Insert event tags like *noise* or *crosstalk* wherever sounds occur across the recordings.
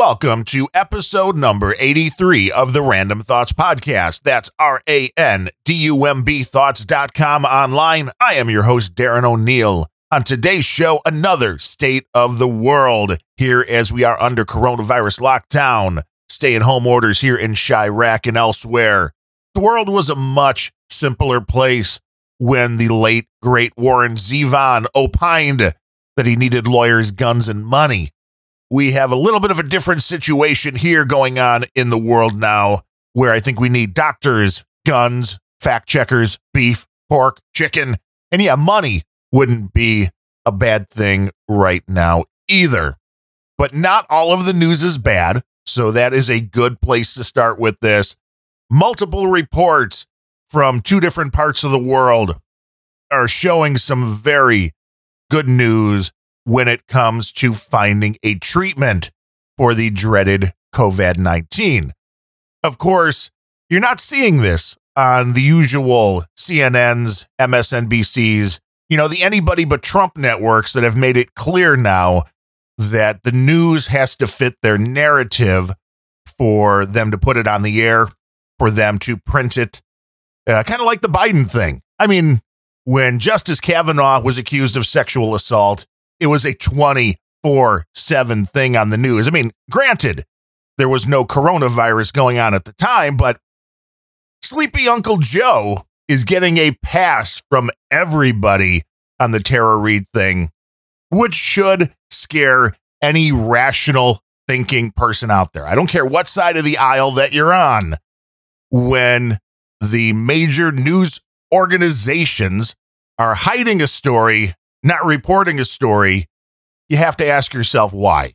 Welcome to episode number 83 of the Randumb Thoughts Podcast. That's R A N D U M B Thoughts.com online. I am your host, Darren O'Neill. On today's show, another state of the world here as we are under coronavirus lockdown, stay at home orders here in Chiraq and elsewhere. The world was a much simpler place when the late, great Warren Zevon opined that he needed lawyers, guns, and money we have a little bit of a different situation here going on in the world now where I think we need doctors, guns, fact checkers, beef, pork, chicken, and yeah, money wouldn't be a bad thing right now either. But not all of the news is bad. So that is a good place to start with this. Multiple reports from two different parts of the world are showing some very good news when it comes to finding a treatment for the dreaded COVID 19. Of course, you're not seeing this on the usual CNNs, MSNBCs, you know, the anybody but Trump networks that have made it clear now that the news has to fit their narrative for them to put it on the air, for them to print it, uh, kind of like the Biden thing. I mean, when Justice Kavanaugh was accused of sexual assault, it was a 24 7 thing on the news. I mean, granted, there was no coronavirus going on at the time, but Sleepy Uncle Joe is getting a pass from everybody on the Tara Reade thing, which should scare any rational thinking person out there. I don't care what side of the aisle that you're on. When the major news organizations are hiding a story not reporting a story, you have to ask yourself why.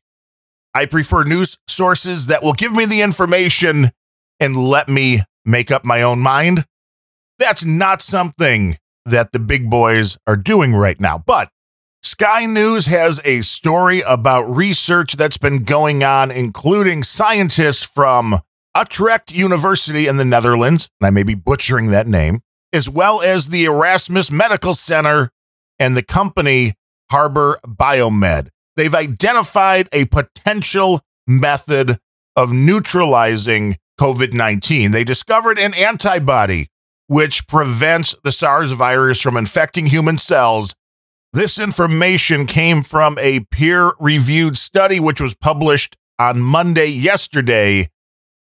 I prefer news sources that will give me the information and let me make up my own mind. That's not something that the big boys are doing right now. But Sky News has a story about research that's been going on, including scientists from Utrecht University in the Netherlands, and I may be butchering that name, as well as the Erasmus Medical Center and the company Harbour Biomed. They've identified a potential method of neutralizing COVID 19. They discovered an antibody which prevents the SARS virus from infecting human cells. This information came from a peer reviewed study which was published on Monday, yesterday,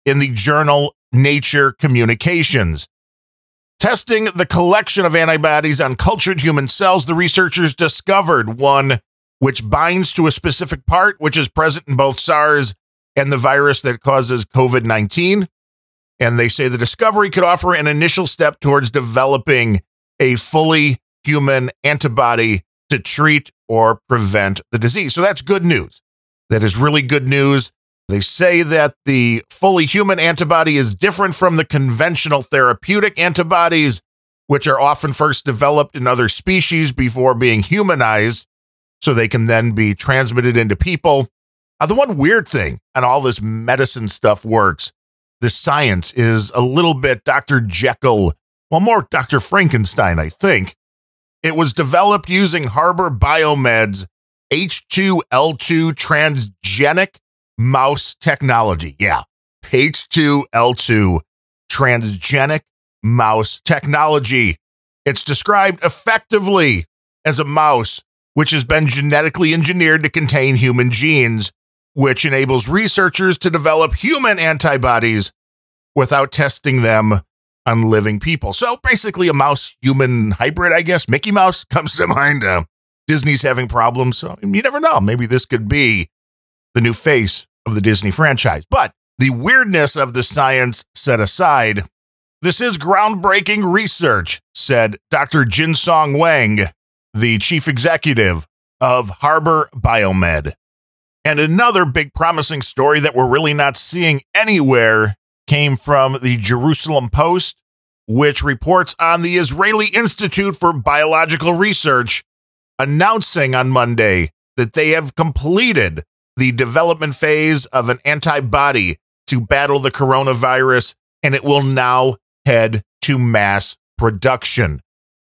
in the journal Nature Communications. Testing the collection of antibodies on cultured human cells, the researchers discovered one which binds to a specific part, which is present in both SARS and the virus that causes COVID 19. And they say the discovery could offer an initial step towards developing a fully human antibody to treat or prevent the disease. So that's good news. That is really good news. They say that the fully human antibody is different from the conventional therapeutic antibodies, which are often first developed in other species before being humanized, so they can then be transmitted into people. Uh, the one weird thing and all this medicine stuff works, the science is a little bit Dr. Jekyll, well, more Dr. Frankenstein, I think. It was developed using Harbour Biomed's H2L2 transgenic mouse technology. Yeah. H2L2 transgenic mouse technology. It's described effectively as a mouse which has been genetically engineered to contain human genes, which enables researchers to develop human antibodies without testing them on living people. So basically, a mouse human hybrid, I guess. Mickey Mouse *laughs* comes to mind. Uh, Disney's having problems. So you never know. Maybe this could be the new face of the Disney franchise. But the weirdness of the science set aside, this is groundbreaking research, said Dr. Jinsong Wang, the chief executive of Harbour Biomed. And another big promising story that we're really not seeing anywhere came from the Jerusalem Post, which reports on the Israeli Institute for Biological Research announcing on Monday that they have completed the development phase of an antibody to battle the coronavirus, and it will now head to mass production.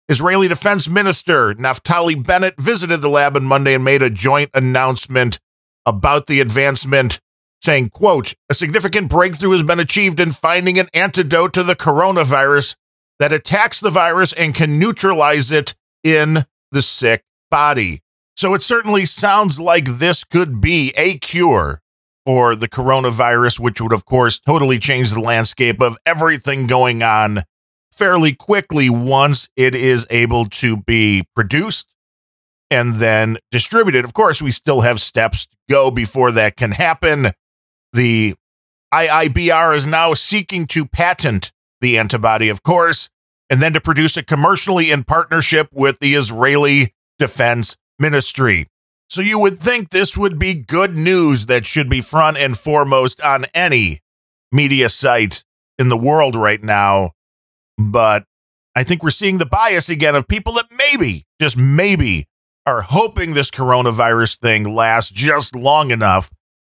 Israeli Defense Minister Naftali Bennett visited the lab on Monday and made a joint announcement about the advancement saying, quote, a significant breakthrough has been achieved in finding an antidote to the coronavirus that attacks the virus and can neutralize it in the sick body. So it certainly sounds like this could be a cure for the coronavirus, which would, of course, totally change the landscape of everything going on fairly quickly once it is able to be produced and then distributed. Of course, we still have steps to go before that can happen. The IIBR is now seeking to patent the antibody, of course, and then to produce it commercially in partnership with the Israeli Defense Ministry. So you would think this would be good news that should be front and foremost on any media site in the world right now. But I think we're seeing the bias again of people that maybe, just maybe, are hoping this coronavirus thing lasts just long enough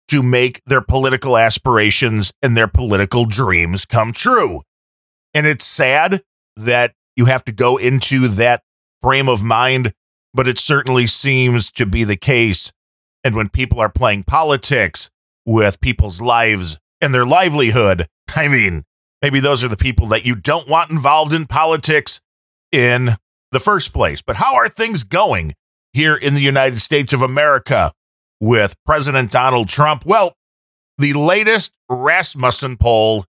to make their political aspirations and their political dreams come true. And it's sad that you have to go into that frame of mind, but it certainly seems to be the case. And when people are playing politics with people's lives and their livelihood, *laughs* I mean, maybe those are the people that you don't want involved in politics in the first place. But how are things going here in the United States of America with President Donald Trump? Well, the latest Rasmussen poll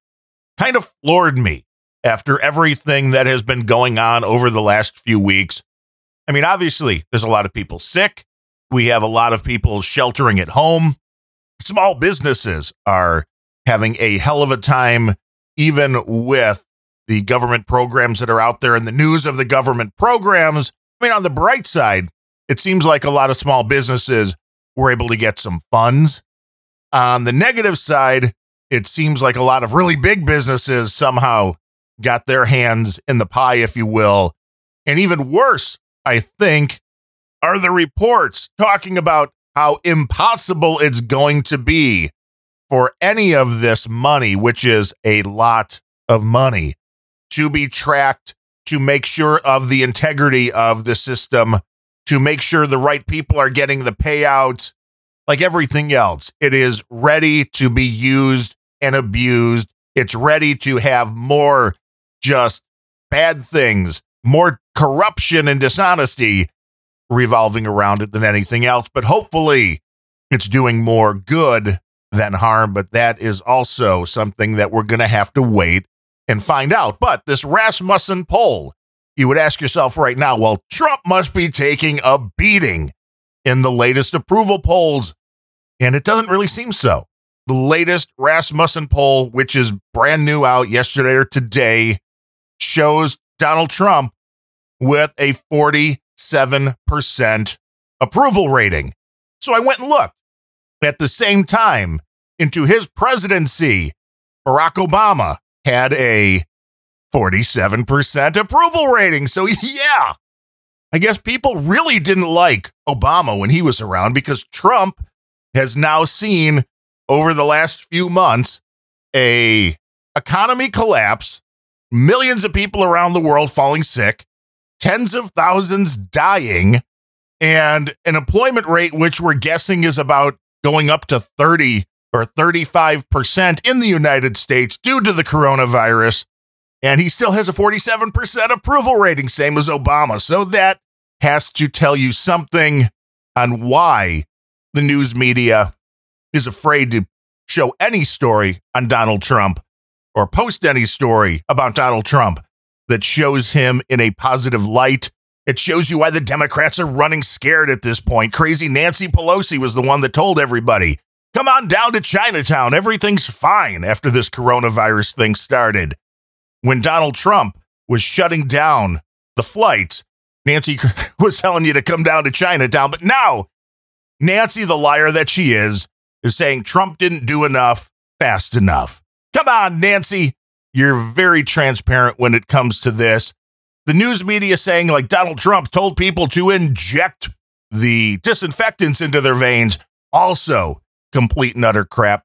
kind of floored me after everything that has been going on over the last few weeks. I mean, obviously, there's a lot of people sick. We have a lot of people sheltering at home. Small businesses are having a hell of a time, even with the government programs that are out there and the news of the government programs. I mean, on the bright side, it seems like a lot of small businesses were able to get some funds. On the negative side, it seems like a lot of really big businesses somehow got their hands in the pie, if you will. And even worse, I think, are the reports talking about how impossible it's going to be for any of this money, which is a lot of money, to be tracked to make sure of the integrity of the system to make sure the right people are getting the payouts. Like everything else, it is ready to be used and abused. It's ready to have more just bad things, more corruption and dishonesty revolving around it than anything else. But hopefully, it's doing more good than harm. But that is also something that we're going to have to wait and find out. But this Rasmussen poll you would ask yourself right now, well, Trump must be taking a beating in the latest approval polls. And it doesn't really seem so. The latest Rasmussen poll, which is brand new out yesterday or today, shows Donald Trump with a 47% approval rating. So I went and looked at the same time into his presidency. Barack Obama had a 47% approval rating. So, *laughs* yeah, I guess people really didn't like Obama when he was around because Trump has now seen over the last few months a economy collapse, millions of people around the world falling sick, tens of thousands dying, and an employment rate which we're guessing is about going up to 30 or 35% in the United States due to the coronavirus and he still has a 47% approval rating, same as Obama. So that has to tell you something on why the news media is afraid to show any story on Donald Trump or post any story about Donald Trump that shows him in a positive light. It shows you why the Democrats are running scared at this point. Crazy Nancy Pelosi was the one that told everybody, come on down to Chinatown. Everything's fine after this coronavirus thing started when Donald Trump was shutting down the flights, Nancy *laughs* was telling you to come down to Chinatown. But now, Nancy, the liar that she is, is saying Trump didn't do enough fast enough. Come on, Nancy. You're very transparent when it comes to this. The news media saying, like, Donald Trump told people to inject the disinfectants into their veins. Also, complete and utter crap.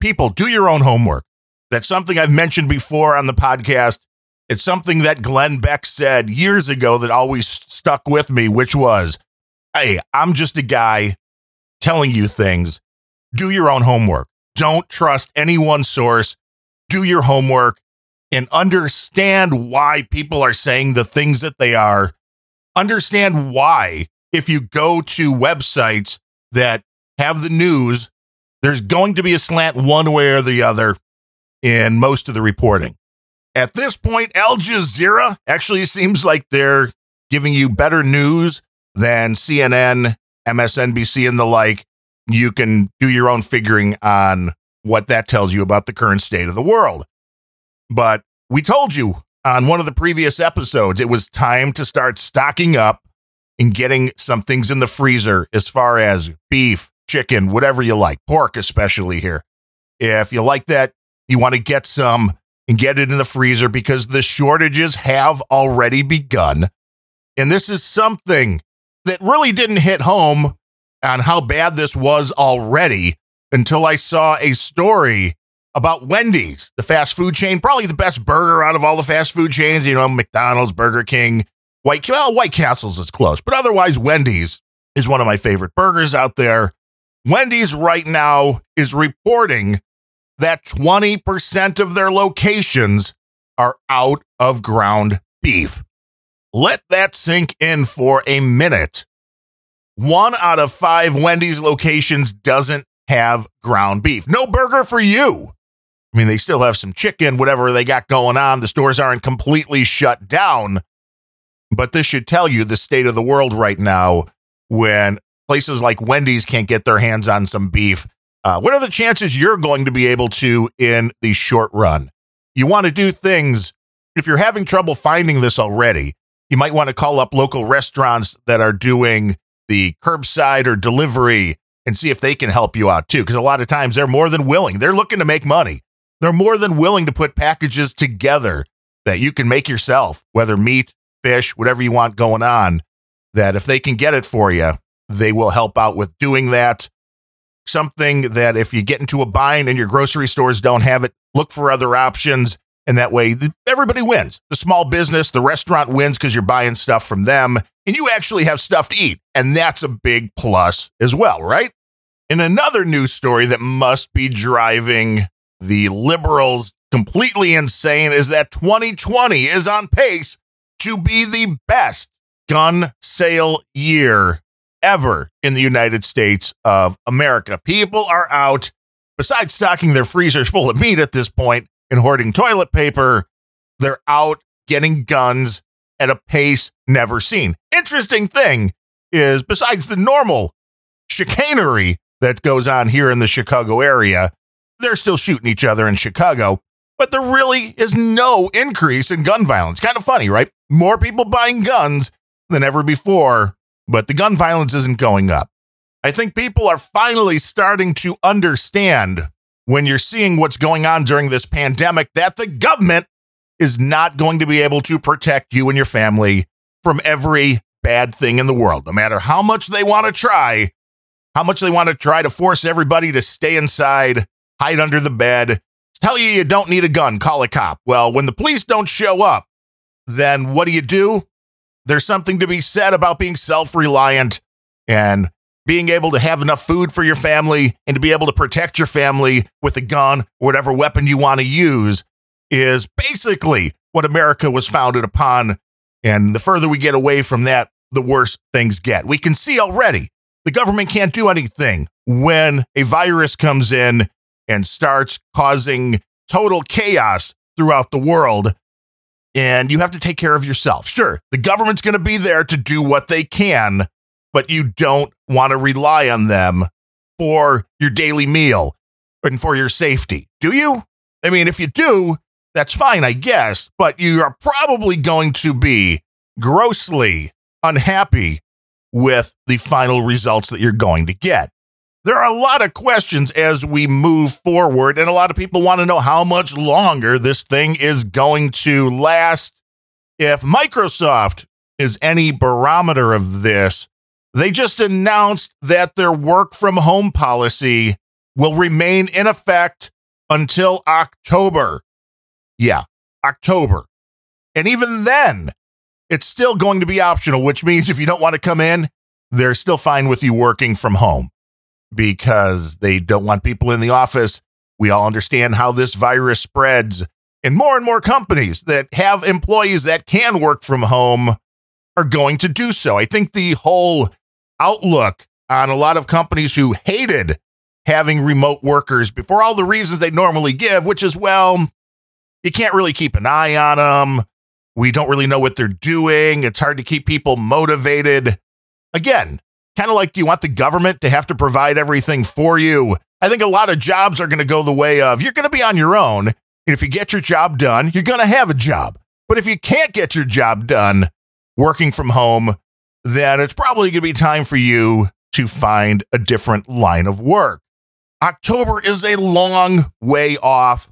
People, do your own homework. That's something I've mentioned before on the podcast. It's something that Glenn Beck said years ago that always stuck with me, which was, Hey, I'm just a guy telling you things. Do your own homework. Don't trust any one source. Do your homework and understand why people are saying the things that they are. Understand why, if you go to websites that have the news, there's going to be a slant one way or the other in most of the reporting. At this point, Al Jazeera actually seems like they're giving you better news than CNN, MSNBC, and the like. You can do your own figuring on what that tells you about the current state of the world. But we told you on one of the previous episodes, it was time to start stocking up and getting some things in the freezer as far as beef, chicken, whatever you like, pork, especially here. If you like that, you want to get some and get it in the freezer because the shortages have already begun. And this is something that really didn't hit home on how bad this was already until I saw a story about Wendy's, the fast food chain, probably the best burger out of all the fast food chains. You know, McDonald's, Burger King, White well, White Castle's is close, but otherwise, Wendy's is one of my favorite burgers out there. Wendy's right now is reporting that 20% of their locations are out of ground beef. Let that sink in for a minute. One out of five Wendy's locations doesn't have ground beef. No burger for you. I mean, they still have some chicken, whatever they got going on. The stores aren't completely shut down. But this should tell you the state of the world right now when places like Wendy's can't get their hands on some beef. Uh, what are the chances you're going to be able to in the short run? You want to do things, if you're having trouble finding this already, you might want to call up local restaurants that are doing the curbside or delivery and see if they can help you out too. Because a lot of times they're more than willing, they're looking to make money. They're more than willing to put packages together that you can make yourself, whether meat, fish, whatever you want going on, that if they can get it for you, they will help out with doing that. Something that if you get into a bind and your grocery stores don't have it, look for other options. And that way, everybody wins. The small business, the restaurant wins because you're buying stuff from them and you actually have stuff to eat. And that's a big plus as well, right? In another news story that must be driving the liberals completely insane is that 2020 is on pace to be the best gun sale year ever in the United States of America. People are out, besides stocking their freezers full of meat at this point and hoarding toilet paper, they're out getting guns at a pace never seen. Interesting thing is, besides the normal chicanery that goes on here in the Chicago area, they're still shooting each other in Chicago but there really is no increase in gun violence. Kind of funny, right? More people buying guns than ever before, but the gun violence isn't going up. I think people are finally starting to understand when you're seeing what's going on during this pandemic that the government is not going to be able to protect you and your family from every bad thing in the world, no matter how much they want to try, how much they want to try to force everybody to stay inside, hide under the bed, tell you you don't need a gun, call a cop. Well, when the police don't show up, then what do you do? There's something to be said about being self reliant and being able to have enough food for your family and to be able to protect your family with a gun or whatever weapon you want to use is basically what America was founded upon. And the further we get away from that, the worse things get. We can see already the government can't do anything when a virus comes in and starts causing total chaos throughout the world. And you have to take care of yourself. Sure, the government's going to be there to do what they can, but you don't want to rely on them for your daily meal and for your safety. Do you? I mean, if you do, that's fine, I guess, but you are probably going to be grossly unhappy with the final results that you're going to get there are a lot of questions as we move forward, and a lot of people want to know how much longer this thing is going to last. If Microsoft is any barometer of this, they just announced that their work from home policy will remain in effect until October. Yeah, October. And even then, it's still going to be optional, which means if you don't want to come in, they're still fine with you working from home because they don't want people in the office We all understand how this virus spreads. And more and more companies that have employees that can work from home are going to do so. I think the whole outlook on a lot of companies who hated having remote workers before all the reasons they normally give, which is, well, you can't really keep an eye on them. We don't really know what they're doing. It's hard to keep people motivated. Again, kind of like you want the government to have to provide everything for you? I think a lot of jobs are going to go the way of you're going to be on your own. And if you get your job done, you're going to have a job. But if you can't get your job done working from home, then it's probably going to be time for you to find a different line of work. October is a long way off,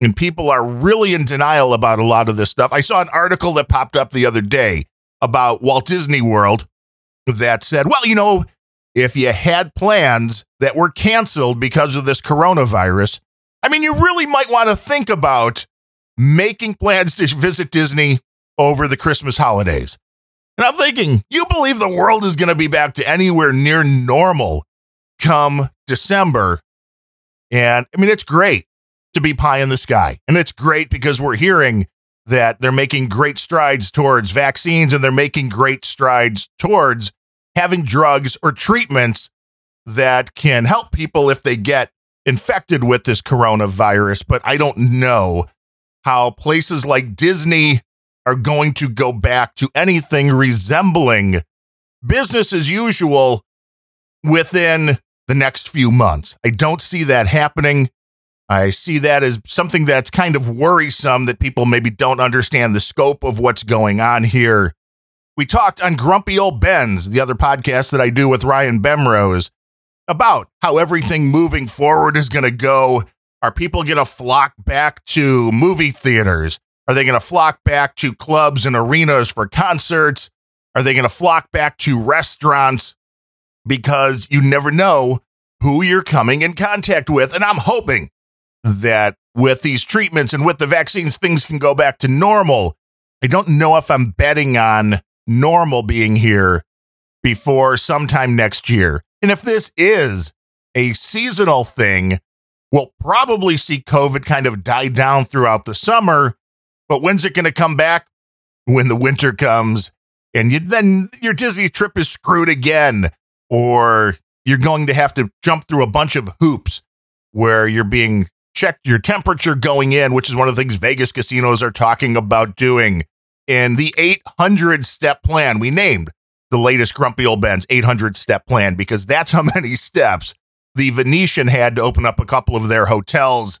and people are really in denial about a lot of this stuff. I saw an article that popped up the other day about Walt Disney World that said, well, you know, if you had plans that were canceled because of this coronavirus, I mean, you really might want to think about making plans to visit Disney over the Christmas holidays. And I'm thinking, you believe the world is going to be back to anywhere near normal come December. And I mean, it's great to be pie in the sky. And it's great because we're hearing that they're making great strides towards vaccines and they're making great strides towards having drugs or treatments that can help people if they get infected with this coronavirus. But I don't know how places like Disney are going to go back to anything resembling business as usual within the next few months. I don't see that happening. I see that as something that's kind of worrisome that people maybe don't understand the scope of what's going on here. We talked on Grumpy Old Ben's, the other podcast that I do with Ryan Bemrose, about how everything moving forward is going to go. Are people going to flock back to movie theaters? Are they going to flock back to clubs and arenas for concerts? Are they going to flock back to restaurants? Because you never know who you're coming in contact with. And I'm hoping that with these treatments and with the vaccines, things can go back to normal. I don't know if I'm betting on normal being here before sometime next year. And if this is a seasonal thing, we'll probably see COVID kind of die down throughout the summer but when's it going to come back? When the winter comes, and you, then your Disney trip is screwed again, or you're going to have to jump through a bunch of hoops where you're being checked your temperature going in, which is one of the things Vegas casinos are talking about doing. In the 800 step plan, we named the latest Grumpy Old Ben's 800 step plan because that's how *laughs* many steps the Venetian had to open up a couple of their hotels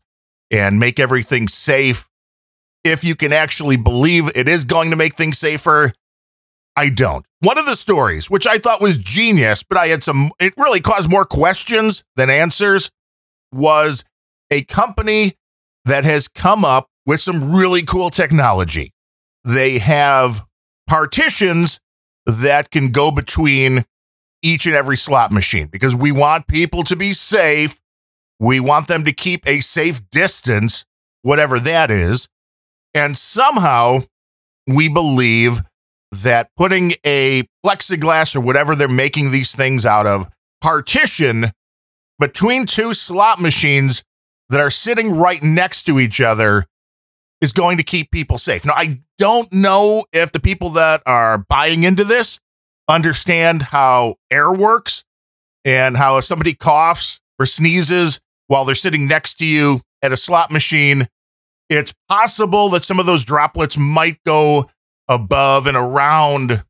and make everything safe if you can actually believe it is going to make things safer. I don't. One of the stories, which I thought was genius, but I had some, it really caused more questions than answers, was a company that has come up with some really cool technology. They have partitions that can go between each and every slot machine because we want people to be safe. We want them to keep a safe distance, whatever that is. And somehow we believe that putting a plexiglass or whatever they're making these things out of partition between two slot machines that are sitting right next to each other is going to keep people safe. Now, I don't know if the people that are buying into this understand how air works and how if somebody coughs or sneezes while they're sitting next to you at a slot machine, it's possible that some of those droplets might go above and around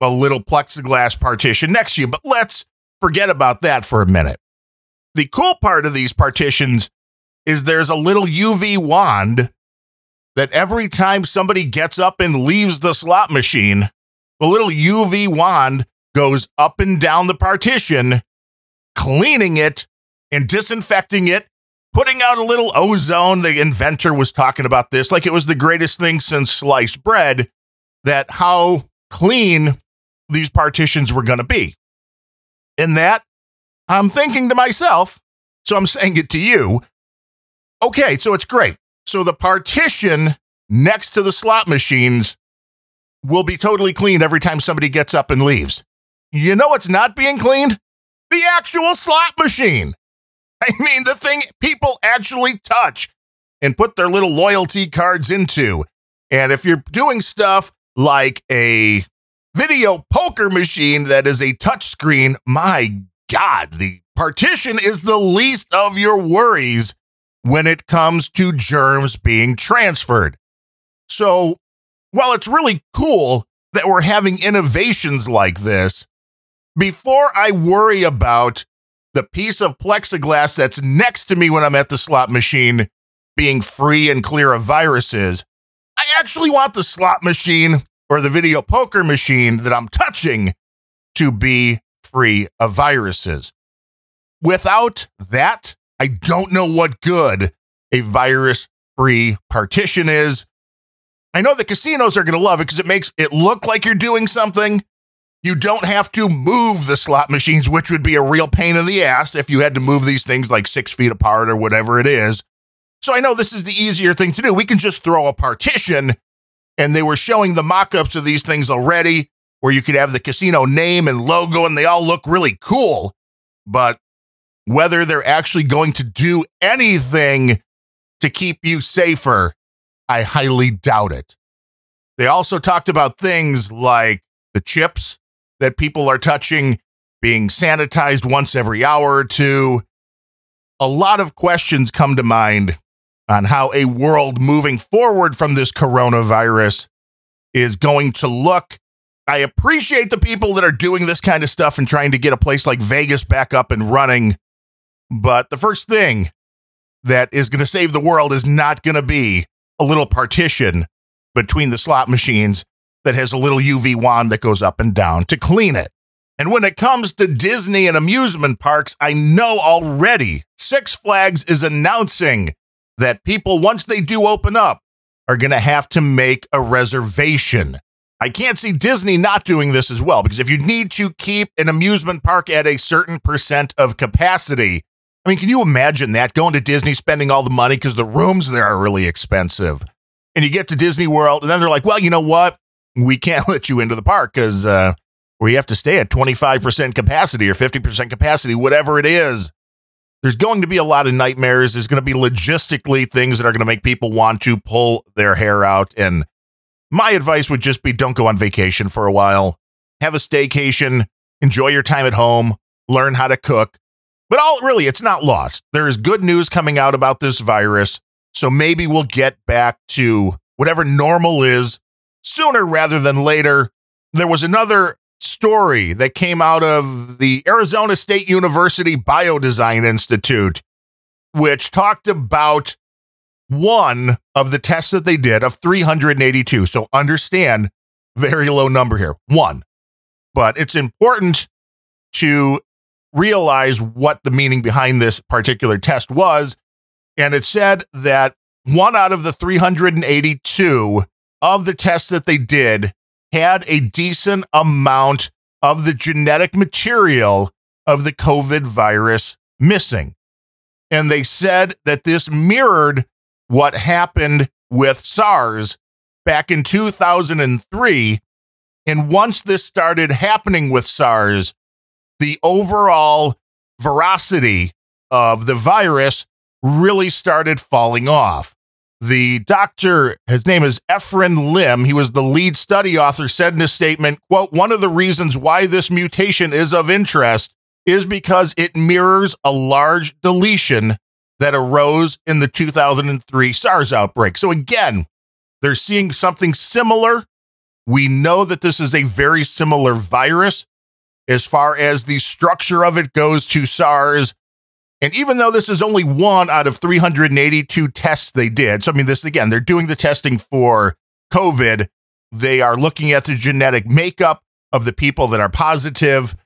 a little plexiglass partition next to you, but let's forget about that for a minute. The cool part of these partitions is there's a little UV wand that every time somebody gets up and leaves the slot machine, the little UV wand goes up and down the partition, cleaning it and disinfecting it putting out a little ozone. The inventor was talking about this like it was the greatest thing since sliced bread, that how clean these partitions were going to be. In that, I'm thinking to myself, so I'm saying it to you. Okay, so it's great. So the partition next to the slot machines will be totally cleaned every time somebody gets up and leaves. You know what's not being cleaned? The actual slot machine. *laughs* I mean, the thing people actually touch and put their little loyalty cards into. And if you're doing stuff like a video poker machine that is a touchscreen, my God, the partition is the least of your worries when it comes to germs being transferred. So, while it's really cool that we're having innovations like this, before I worry about the piece of plexiglass that's next to me when I'm at the slot machine being free and clear of viruses, I actually want the slot machine or the video poker machine that I'm touching to be free of viruses. Without that, I don't know what good a virus free partition is. I know the casinos are going to love it because it makes it look like you're doing something. You don't have to move the slot machines, which would be a real pain in the ass if you had to move these things like six feet apart or whatever it is. So I know this is the easier thing to do. We can just throw a partition, and they were showing the mock ups of these things already, where you could have the casino name and logo, and they all look really cool. But whether they're actually going to do anything to keep you safer, I highly doubt it. They also talked about things like the chips that people are touching being sanitized once every hour or two. A lot of questions come to mind on how a world moving forward from this coronavirus is going to look. I appreciate the people that are doing this kind of stuff and trying to get a place like Vegas back up and running. But the first thing that is going to save the world is not going to be a little partition between the slot machines that has a little UV wand that goes up and down to clean it. And when it comes to Disney and amusement parks, I know already Six Flags is announcing that people, once they do open up, are going to have to make a reservation. I can't see Disney not doing this as well because if you need to keep an amusement park at a certain percent of capacity, I mean, can you imagine that going to Disney, spending all the money because the rooms there are really expensive? And you get to Disney World, and then they're like, well, you know what? We can't *laughs* let you into the park because uh, we have to stay at 25% capacity or 50% capacity, whatever it is. There's going to be a lot of nightmares. There's going to be logistically things that are going to make people want to pull their hair out. And my advice would just be don't go on vacation for a while. Have a staycation, enjoy your time at home, learn how to cook. But all really, it's not lost. There is good news coming out about this virus. So maybe we'll get back to whatever normal is sooner rather than later. There was another story that came out of the Arizona State University Biodesign Institute, which talked about one of the tests that they did of 382. So understand, very low number here, one. But it's important to realize what the meaning behind this particular test was. And it said that one out of the 382 of the tests that they did had a decent amount of the genetic material of the COVID virus missing. And they said that this mirrored what happened with SARS back in 2003. And once this started happening with SARS, the overall veracity of the virus really started falling off. The doctor, his name is Efrem Lim. He was the lead study author, said in a statement, quote, one of the reasons why this mutation is of interest is because it mirrors a large deletion that arose in the 2003 SARS outbreak. So again, they're seeing something similar. We know that this is a very similar virus as far as the structure of it goes to SARS and even though this is only one out of 382 tests they did, so I mean, this again, they're doing the testing for COVID. They are looking at the genetic makeup of the people that are positive.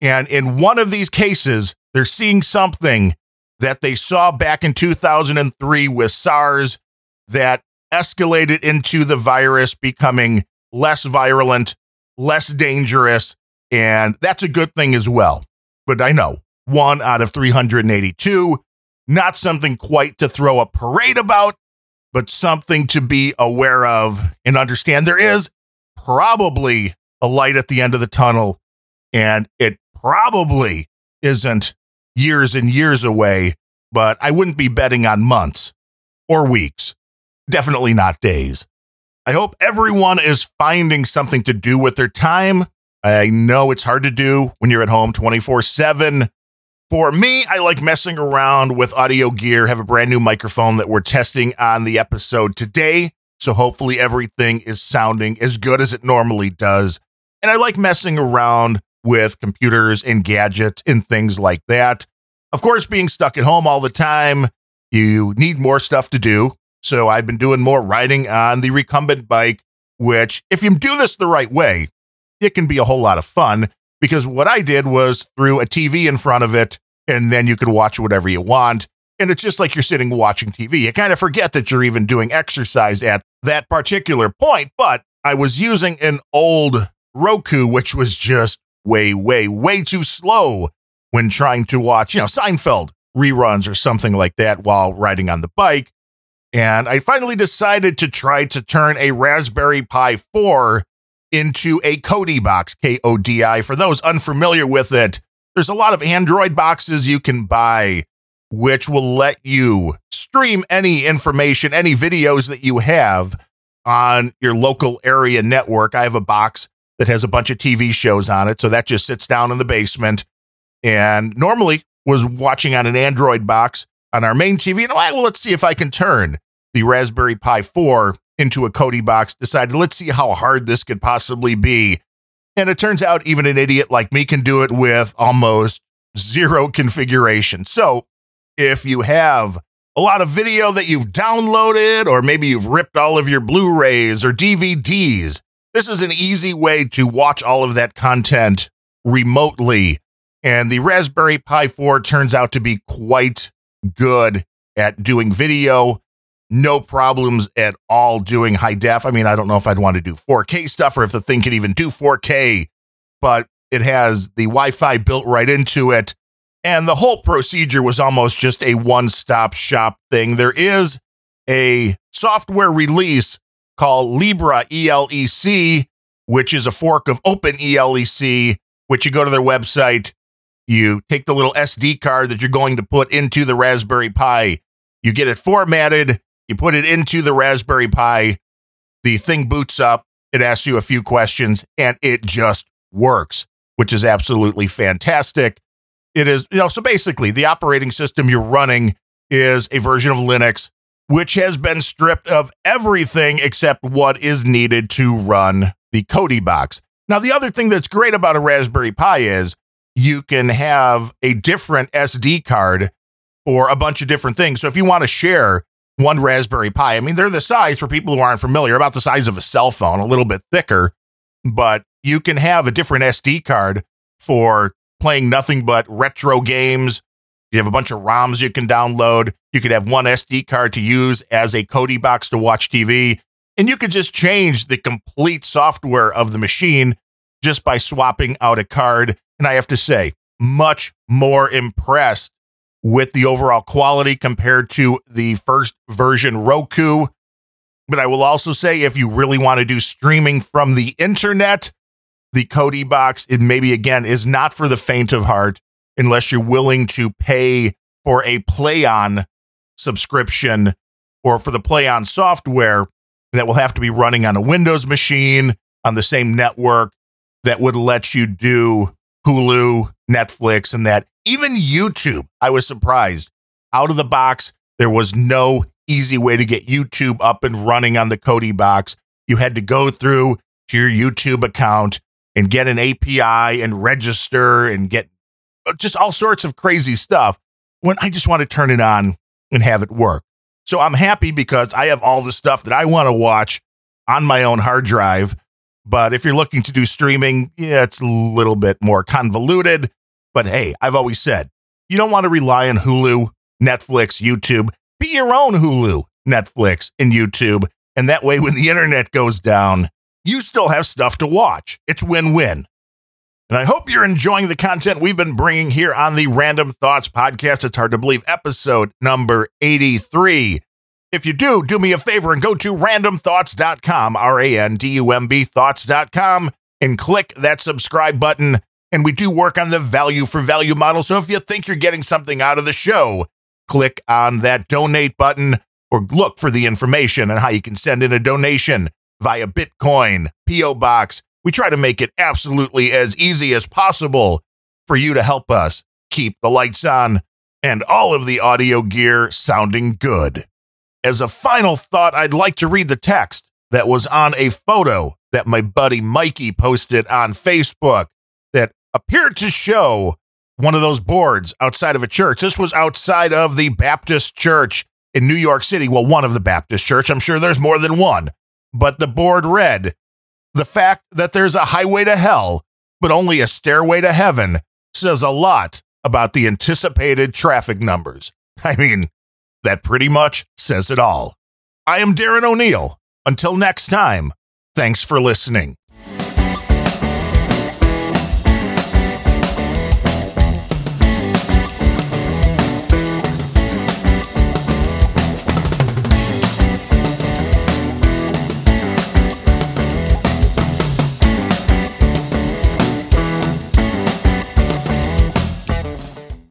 And in one of these cases, they're seeing something that they saw back in 2003 with SARS that escalated into the virus becoming less virulent, less dangerous. And that's a good thing as well. But I know one out of 382. Not something quite to throw a parade about, but something to be aware of and understand. There is probably a light at the end of the tunnel, and it probably isn't years and years away, but I wouldn't be betting on months or weeks. Definitely not days. I hope everyone is finding something to do with their time. I know it's hard to do when you're at home 24 7. For me, I like messing around with audio gear, have a brand new microphone that we're testing on the episode today. So hopefully everything is sounding as good as it normally does. And I like messing around with computers and gadgets and things like that. Of course, being stuck at home all the time, you need more stuff to do. So I've been doing more riding on the recumbent bike, which, if you do this the right way, it can be a whole lot of fun. Because what I did was threw a TV in front of it, and then you could watch whatever you want. And it's just like you're sitting watching TV. You kind of forget that you're even doing exercise at that particular point. But I was using an old Roku, which was just way, way, way too slow when trying to watch, you know, Seinfeld reruns or something like that while riding on the bike. And I finally decided to try to turn a Raspberry Pi 4 into a Kodi box, K O D I. For those unfamiliar with it, there's a lot of Android boxes you can buy, which will let you stream any information, any videos that you have on your local area network. I have a box that has a bunch of TV shows on it. So that just sits down in the basement. And normally was watching on an Android box on our main TV. And I'm like, well, let's see if I can turn the Raspberry Pi 4 into a Kodi box. Decided, let's see how hard this could possibly be. And it turns out even an idiot like me can do it with almost zero configuration. So if you have a lot of video that you've downloaded, or maybe you've ripped all of your Blu rays or DVDs, this is an easy way to watch all of that content remotely. And the Raspberry Pi 4 turns out to be quite good at doing video. No problems at all doing high def. I mean, I don't know if I'd want to do 4K stuff or if the thing could even do 4K, but it has the Wi Fi built right into it. And the whole procedure was almost just a one stop shop thing. There is a software release called LibreELEC, which is a fork of OpenELEC, which you go to their website, you take the little SD card that you're going to put into the Raspberry Pi, you get it formatted, you put it into the Raspberry Pi, the thing boots up, it asks you a few questions, and it just works, which is absolutely fantastic. It is, you know, so basically the operating system you're running is a version of Linux, which has been stripped of everything except what is needed to run the Kodi box. Now, the other thing that's great about a Raspberry Pi is you can have a different SD card for a bunch of different things. So if you want to share one Raspberry Pi, I mean, they're the size for people who aren't familiar, about the size of a cell phone, a little bit thicker, but you can have a different SD card for playing nothing but retro games. You have a bunch of ROMs you can download. You could have one SD card to use as a Kodi box to watch TV. And you could just change the complete software of the machine just by swapping out a card. And I have to say, much more impressed with the overall quality compared to the first version Roku. But I will also say, if you really want to do streaming from the internet, the Kodi box, it maybe again is not for the faint of heart unless you're willing to pay for a PlayOn subscription or for the PlayOn software that will have to be running on a Windows machine on the same network that would let you do Hulu, Netflix, and that. Even YouTube, I was surprised. Out of the box, there was no easy way to get YouTube up and running on the Kodi box. You had to go through to your YouTube account and get an API and register and get uh, just all sorts of crazy stuff when I just want to turn it on and have it work. So I'm happy because I have all the stuff that I want to watch on my own hard drive. But if you're looking to do streaming, yeah, it's a little bit more convoluted. But hey, I've always said you don't want to rely on Hulu, Netflix, YouTube. Be your own Hulu, Netflix, and YouTube. And that way, when the internet goes down, you still have stuff to watch. It's win win. And I hope you're enjoying the content we've been bringing here on the Randumb Thoughts podcast. It's hard to believe, episode number 83. If you do, do me a favor and go to randumbthoughts.com, R A N D U M B thoughts.com, and click that subscribe button. And we do work on the value for value model. So if you think you're getting something out of the show, click on that donate button or look for the information on how you can send in a donation via Bitcoin, P.O. Box. We try to make it absolutely as easy as possible for you to help us keep the lights on and all of the audio gear sounding good. As a final thought, I'd like to read the text that was on a photo that my buddy Mikey posted on Facebook appeared to show one of those boards outside of a church. This was outside of the Baptist church in New York City. Well, one of the Baptist church. I'm sure there's more than one. But the board read, the fact that there's a highway to hell, but only a stairway to heaven says a lot about the anticipated traffic numbers. *laughs* I mean, that pretty much says it all. I am Darren O'Neill. Until next time, thanks for listening.